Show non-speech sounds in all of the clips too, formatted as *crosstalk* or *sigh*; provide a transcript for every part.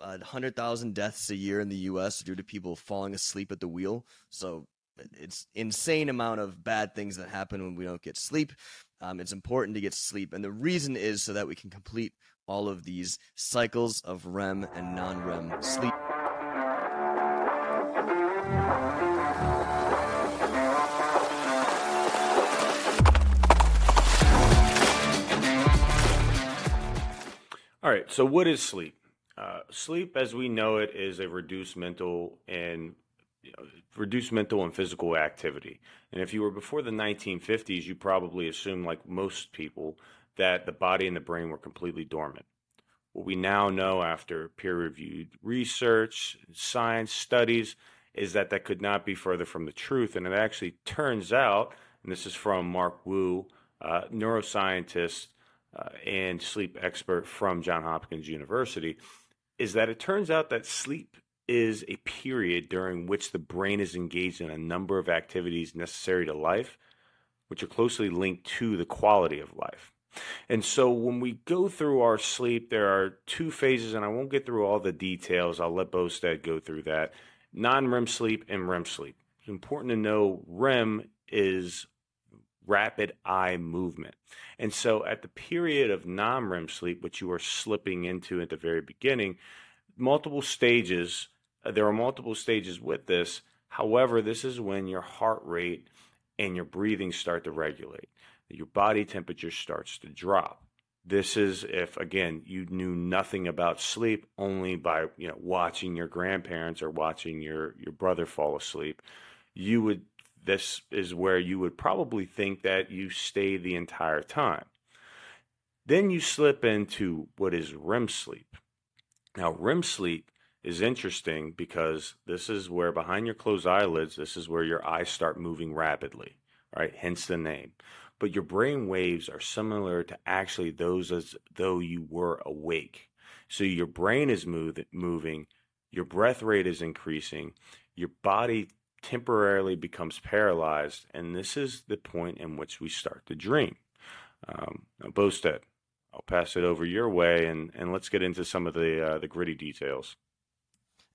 uh, 100,000 deaths a year in the U.S. due to people falling asleep at the wheel. So it's insane amount of bad things that happen when we don't get sleep. Um, it's important to get sleep, and the reason is so that we can complete all of these cycles of REM and non-REM sleep. All right, so what is sleep? Uh, sleep, as we know it, is a reduced mental and you know, reduced mental and physical activity. And if you were before the 1950s, you probably assumed, like most people, that the body and the brain were completely dormant. What we now know after peer reviewed research, science studies, is that that could not be further from the truth. And it actually turns out, and this is from Mark Wu, uh, neuroscientist uh, and sleep expert from Johns Hopkins University, is that it turns out that sleep is a period during which the brain is engaged in a number of activities necessary to life, which are closely linked to the quality of life. And so when we go through our sleep, there are two phases, and I won't get through all the details. I'll let Bostad go through that non REM sleep and REM sleep. It's important to know REM is rapid eye movement. And so at the period of non REM sleep, which you are slipping into at the very beginning, multiple stages, uh, there are multiple stages with this. However, this is when your heart rate and your breathing start to regulate. Your body temperature starts to drop. This is if again you knew nothing about sleep only by you know watching your grandparents or watching your your brother fall asleep. You would this is where you would probably think that you stay the entire time. Then you slip into what is REM sleep. Now, REM sleep is interesting because this is where behind your closed eyelids, this is where your eyes start moving rapidly, right? Hence the name. But your brain waves are similar to actually those as though you were awake. So your brain is move, moving, your breath rate is increasing, your body temporarily becomes paralyzed, and this is the point in which we start to dream. Um, now, Bostad, I'll pass it over your way, and, and let's get into some of the uh, the gritty details.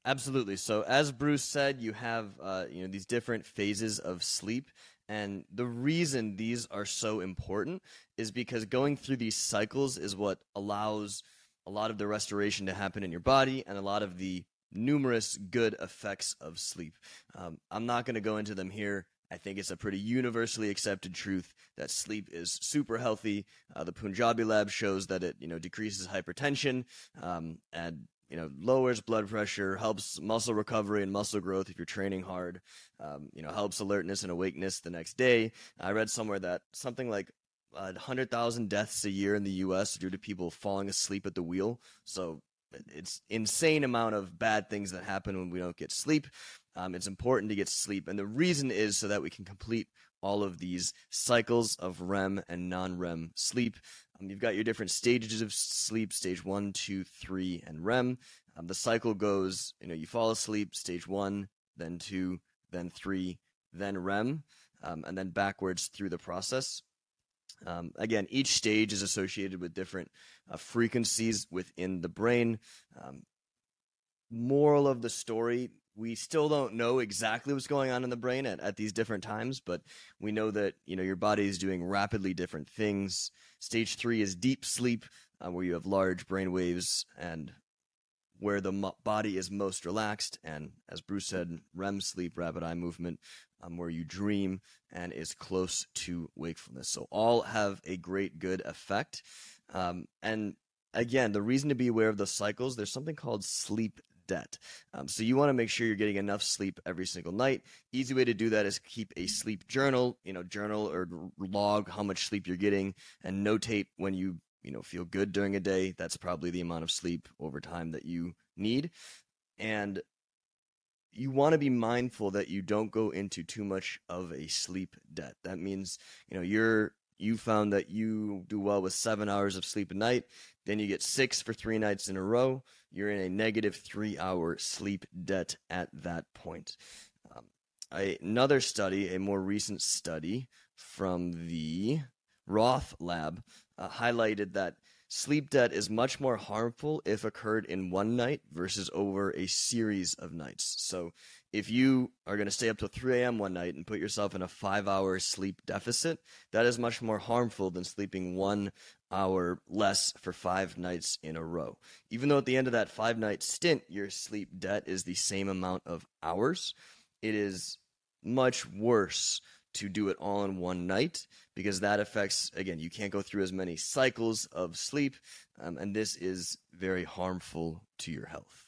Absolutely. So, as Bruce said, you have uh, you know these different phases of sleep, and the reason these are so important is because going through these cycles is what allows a lot of the restoration to happen in your body and a lot of the numerous good effects of sleep. Um, I'm not going to go into them here. I think it's a pretty universally accepted truth that sleep is super healthy. Uh, the Punjabi lab shows that it, you know, decreases hypertension um, and you know lowers blood pressure, helps muscle recovery and muscle growth if you're training hard. Um, you know, helps alertness and awakeness the next day. I read somewhere that something like uh, 100,000 deaths a year in the U.S. due to people falling asleep at the wheel. So it's insane amount of bad things that happen when we don't get sleep. Um, it's important to get sleep, and the reason is so that we can complete all of these cycles of REM and non-REM sleep. Um, you've got your different stages of sleep: stage one, two, three, and REM. Um, the cycle goes, you know, you fall asleep, stage one, then two, then three, then REM, um, and then backwards through the process. Um, again, each stage is associated with different uh, frequencies within the brain. Um, moral of the story we still don't know exactly what's going on in the brain at, at these different times, but we know that you know your body is doing rapidly different things. Stage three is deep sleep, uh, where you have large brain waves and where the body is most relaxed, and as Bruce said, REM sleep, rapid eye movement, um, where you dream and is close to wakefulness. So all have a great good effect. Um, and again, the reason to be aware of the cycles, there's something called sleep debt. Um, so you want to make sure you're getting enough sleep every single night. Easy way to do that is keep a sleep journal, you know, journal or log how much sleep you're getting and notate when you, you know, feel good during a day. That's probably the amount of sleep over time that you need. And you want to be mindful that you don't go into too much of a sleep debt. That means, you know, you're you found that you do well with seven hours of sleep a night, then you get six for three nights in a row. You're in a negative three hour sleep debt at that point. Um, I, another study, a more recent study from the Roth lab, uh, highlighted that sleep debt is much more harmful if occurred in one night versus over a series of nights. So if you are going to stay up till 3 a.m. one night and put yourself in a five hour sleep deficit, that is much more harmful than sleeping one hour less for five nights in a row. Even though at the end of that five night stint, your sleep debt is the same amount of hours, it is much worse to do it all in one night because that affects again you can't go through as many cycles of sleep um, and this is very harmful to your health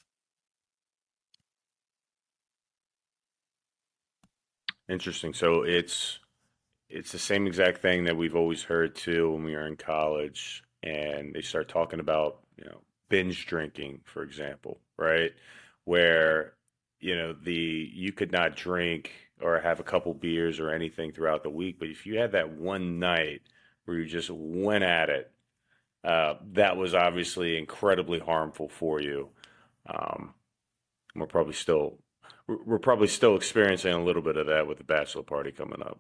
Interesting. So it's it's the same exact thing that we've always heard too when we were in college and they start talking about, you know, binge drinking, for example, right? Where, you know, the you could not drink or have a couple beers or anything throughout the week, but if you had that one night where you just went at it, uh, that was obviously incredibly harmful for you. Um, we're probably still we're probably still experiencing a little bit of that with the bachelor party coming up.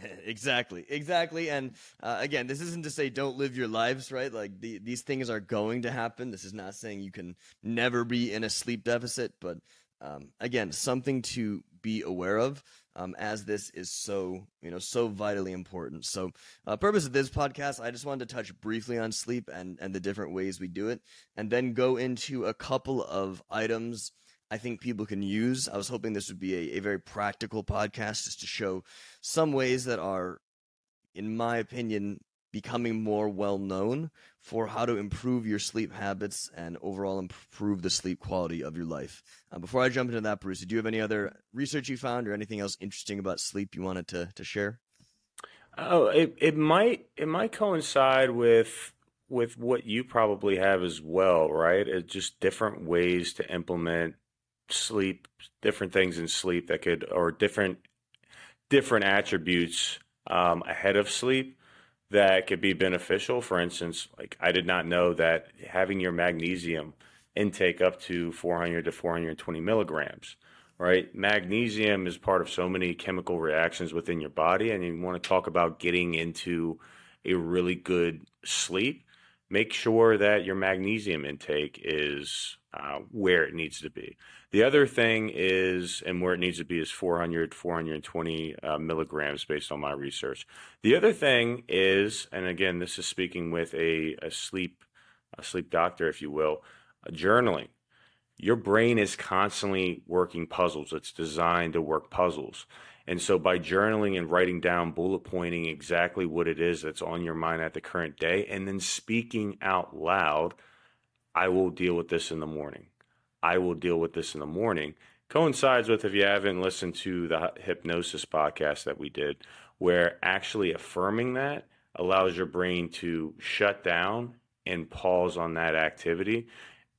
*laughs* exactly, exactly. And uh, again, this isn't to say don't live your lives, right? Like the, these things are going to happen. This is not saying you can never be in a sleep deficit, but um, again, something to be aware of. Um, as this is so you know so vitally important. So, uh, purpose of this podcast, I just wanted to touch briefly on sleep and and the different ways we do it, and then go into a couple of items I think people can use. I was hoping this would be a, a very practical podcast just to show some ways that are, in my opinion, becoming more well known for how to improve your sleep habits and overall improve the sleep quality of your life. Uh, before I jump into that, Bruce, do you have any other research you found or anything else interesting about sleep you wanted to, to share? Oh, it, it might it might coincide with with what you probably have as well, right? It's just different ways to implement sleep, different things in sleep that could, or different different attributes um, ahead of sleep that could be beneficial. For instance, like I did not know that having your magnesium intake up to 400 to 420 milligrams, right? Magnesium is part of so many chemical reactions within your body, and you want to talk about getting into a really good sleep. Make sure that your magnesium intake is uh, where it needs to be. The other thing is, and where it needs to be is 400, 420 uh, milligrams based on my research. The other thing is, and again, this is speaking with a, a sleep a sleep doctor, if you will, uh, journaling. Your brain is constantly working puzzles. It's designed to work puzzles. And so by journaling and writing down, bullet pointing exactly what it is that's on your mind at the current day, and then speaking out loud, I will deal with this in the morning. I will deal with this in the morning coincides with if you haven't listened to the hypnosis podcast that we did, where actually affirming that allows your brain to shut down and pause on that activity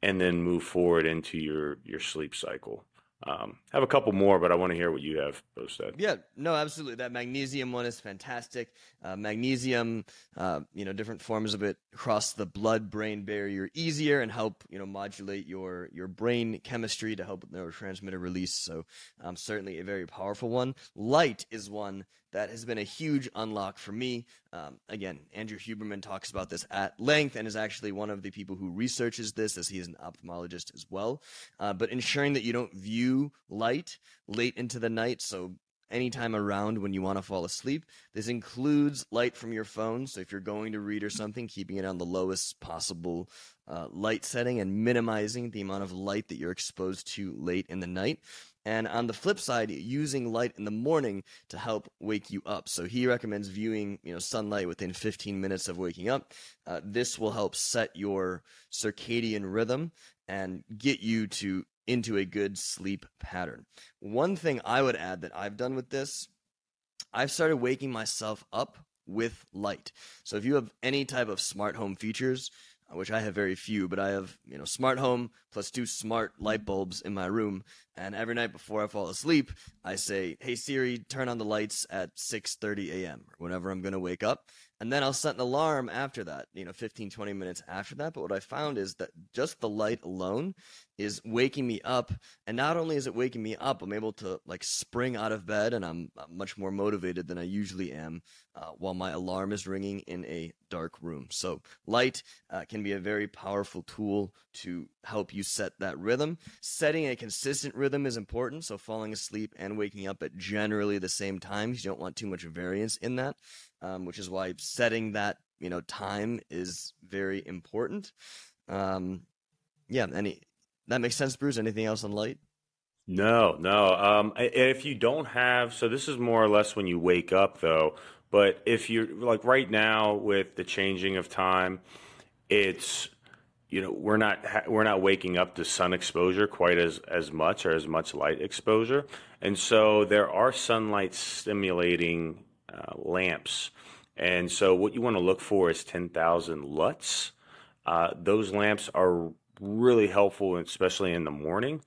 and then move forward into your your sleep cycle. Um, have a couple more, but I want to hear what you have, said. Yeah, no, absolutely. That magnesium one is fantastic. Uh, magnesium, uh, you know, different forms of it cross the blood-brain barrier easier and help, you know, modulate your your brain chemistry to help neurotransmitter release. So, um, certainly a very powerful one. Light is one that has been a huge unlock for me. Um, again, Andrew Huberman talks about this at length and is actually one of the people who researches this, as he is an ophthalmologist as well. Uh, but ensuring that you don't view light late into the night, so anytime around when you want to fall asleep. This includes light from your phone. So if you're going to read or something, keeping it on the lowest possible uh, light setting and minimizing the amount of light that you're exposed to late in the night. And on the flip side, using light in the morning to help wake you up. So he recommends viewing, you know, sunlight within 15 minutes of waking up. Uh, this will help set your circadian rhythm and get you to into a good sleep pattern. One thing I would add that I've done with this, I've started waking myself up with light. So if you have any type of smart home features, uh, which I have very few, but I have, you know, smart home plus two smart light bulbs in my room. And every night before I fall asleep, I say, "Hey Siri, turn on the lights at 6:30 a.m." whenever I'm going to wake up. And then I'll set an alarm after that, you know, 15, 20 minutes after that. But what I found is that just the light alone is waking me up. And not only is it waking me up, I'm able to like spring out of bed and I'm, much more motivated than I usually am uh, while my alarm is ringing in a dark room. So, light uh, can be a very powerful tool to help you set that rhythm. Setting a consistent rhythm is important. So, falling asleep and waking up at generally the same times, you don't want too much variance in that um, which is why setting that you know time is very important. Um, yeah, any that makes sense, Bruce. Anything else on light? No, no. Um, if you don't have, so this is more or less when you wake up, though. But if you're like right now with the changing of time, it's you know we're not we're not waking up to sun exposure quite as as much or as much light exposure, and so there are sunlight stimulating uh, lamps. And so what you want to look for is 10,000 lux. Uh, those lamps are really helpful, especially in the morning.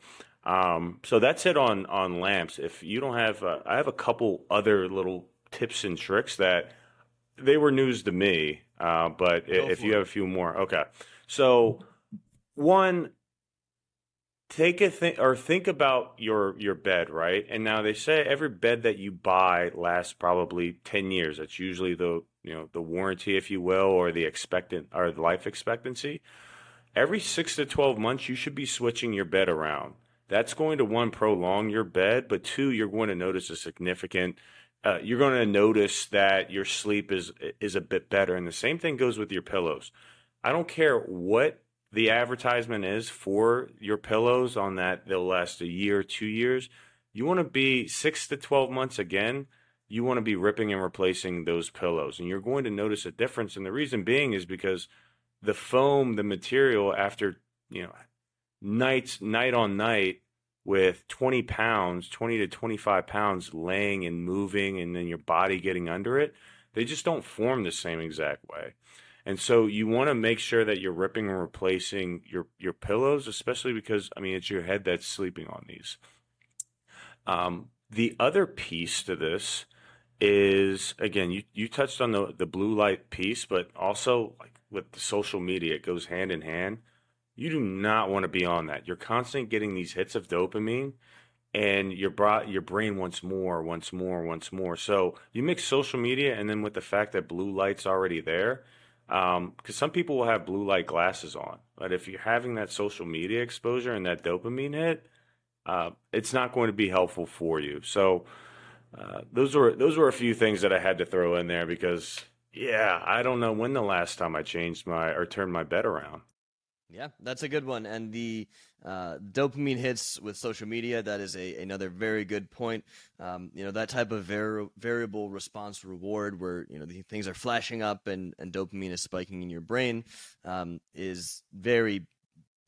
Um, so that's it on on lamps. If you don't have, uh, I have a couple other little tips and tricks that they were news to me. Uh, but Go if you it. have a few more, okay. So one, take a think or think about your your bed right? And now they say every bed that you buy lasts probably 10 years. That's usually the you know the warranty if you will or the expectant or the life expectancy. Every 6 to 12 months you should be switching your bed around. That's going to one prolong your bed but two you're going to notice a significant uh, you're going to notice that your sleep is is a bit better. And the same thing goes with your pillows. I don't care what the advertisement is for your pillows on that they'll last a year, two years. You want to be six to 12 months again. You want to be ripping and replacing those pillows. And you're going to notice a difference. And the reason being is because the foam, the material, after, you know, nights, night on night, with 20 pounds, 20 to 25 pounds laying and moving, and then your body getting under it, they just don't form the same exact way. And so you want to make sure that you're ripping and replacing your your pillows, especially because I mean it's your head that's sleeping on these. Um, the other piece to this is again you you touched on the the blue light piece, but also like with the social media, it goes hand in hand. You do not want to be on that. You're constantly getting these hits of dopamine, and your bra- your brain wants more, wants more, wants more. So you mix social media and then with the fact that blue light's already there, because um, some people will have blue light glasses on, but if you're having that social media exposure and that dopamine hit, uh, it's not going to be helpful for you. So uh, those were those were a few things that I had to throw in there because yeah, I don't know when the last time I changed my or turned my bed around. Yeah, that's a good one. And the uh, dopamine hits with social media, that is a, another very good point. Um, you know, that type of vari- variable response reward where, you know, things are flashing up and, and dopamine is spiking in your brain um, is very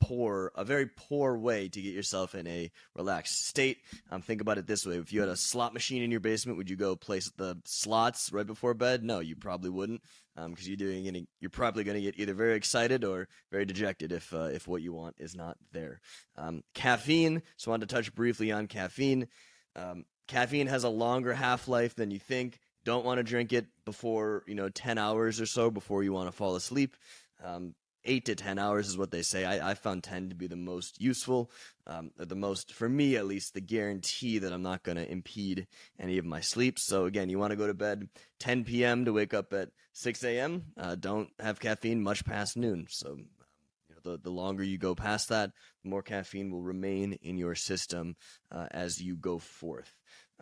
poor, a very poor way to get yourself in a relaxed state. Um, think about it this way: if you had a slot machine in your basement, would you go place the slots right before bed? No, you probably wouldn't, because um, you're doing any, you're probably going to get either very excited or very dejected if uh, if what you want is not there. Um, caffeine. So I wanted to touch briefly on caffeine. Um, caffeine has a longer half life than you think. Don't want to drink it before you know ten hours or so before you want to fall asleep. Um, eight to 10 hours is what they say. I, I found 10 to be the most useful, um, the most, for me at least, the guarantee that I'm not going to impede any of my sleep. So, again, you want to go to bed 10 p.m. to wake up at 6 a.m. Uh, don't have caffeine much past noon. So, you know, the, the longer you go past that, the more caffeine will remain in your system uh, as you go forth.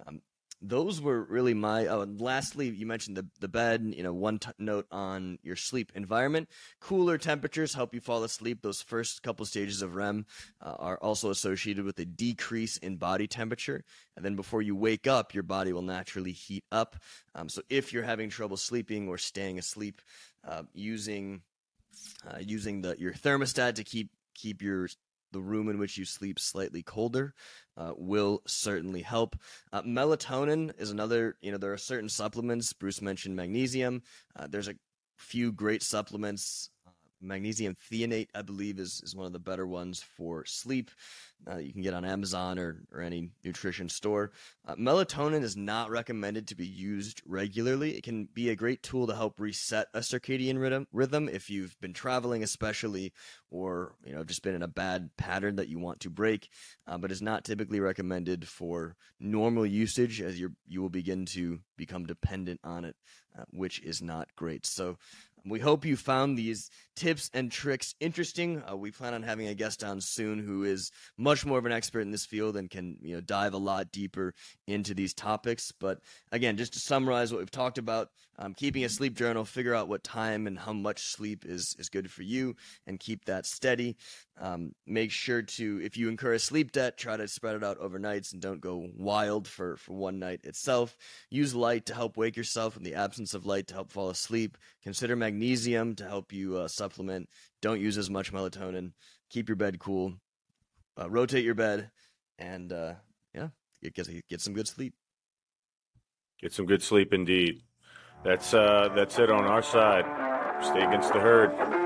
Um, those were really my. Oh, lastly, you mentioned the the bed. You know, one t- note on your sleep environment: cooler temperatures help you fall asleep. Those first couple stages of REM uh, are also associated with a decrease in body temperature, and then before you wake up, your body will naturally heat up. Um, so if you're having trouble sleeping or staying asleep, uh, using uh, using the your thermostat to keep keep your the room in which you sleep slightly colder uh, will certainly help. Uh, melatonin is another, you know, there are certain supplements. Bruce mentioned magnesium. Uh, there's a few great supplements magnesium threonate, I believe, is, is one of the better ones for sleep. Uh, you can get on Amazon or, or any nutrition store. Uh, melatonin is not recommended to be used regularly. It can be a great tool to help reset a circadian rhythm, rhythm if you've been traveling, especially, or you know just been in a bad pattern that you want to break. Uh, but is not typically recommended for normal usage, as you you will begin to become dependent on it, uh, which is not great. So we hope you found these tips and tricks interesting. Uh, we plan on having a guest on soon who is much more of an expert in this field and can you know dive a lot deeper into these topics. But again, just to summarize what we've talked about, um, keeping a sleep journal, figure out what time and how much sleep is is good for you, and keep that steady. Um, make sure to, if you incur a sleep debt, try to spread it out over nights and don't go wild for for one night itself. Use light to help wake yourself in the absence of light to help fall asleep. Consider magnesium to help you uh, supplement. Don't use as much melatonin. Keep your bed cool. Uh, rotate your bed, and uh, yeah, get get some good sleep. Get some good sleep indeed. That's uh, that's it on our side. Stay against the herd.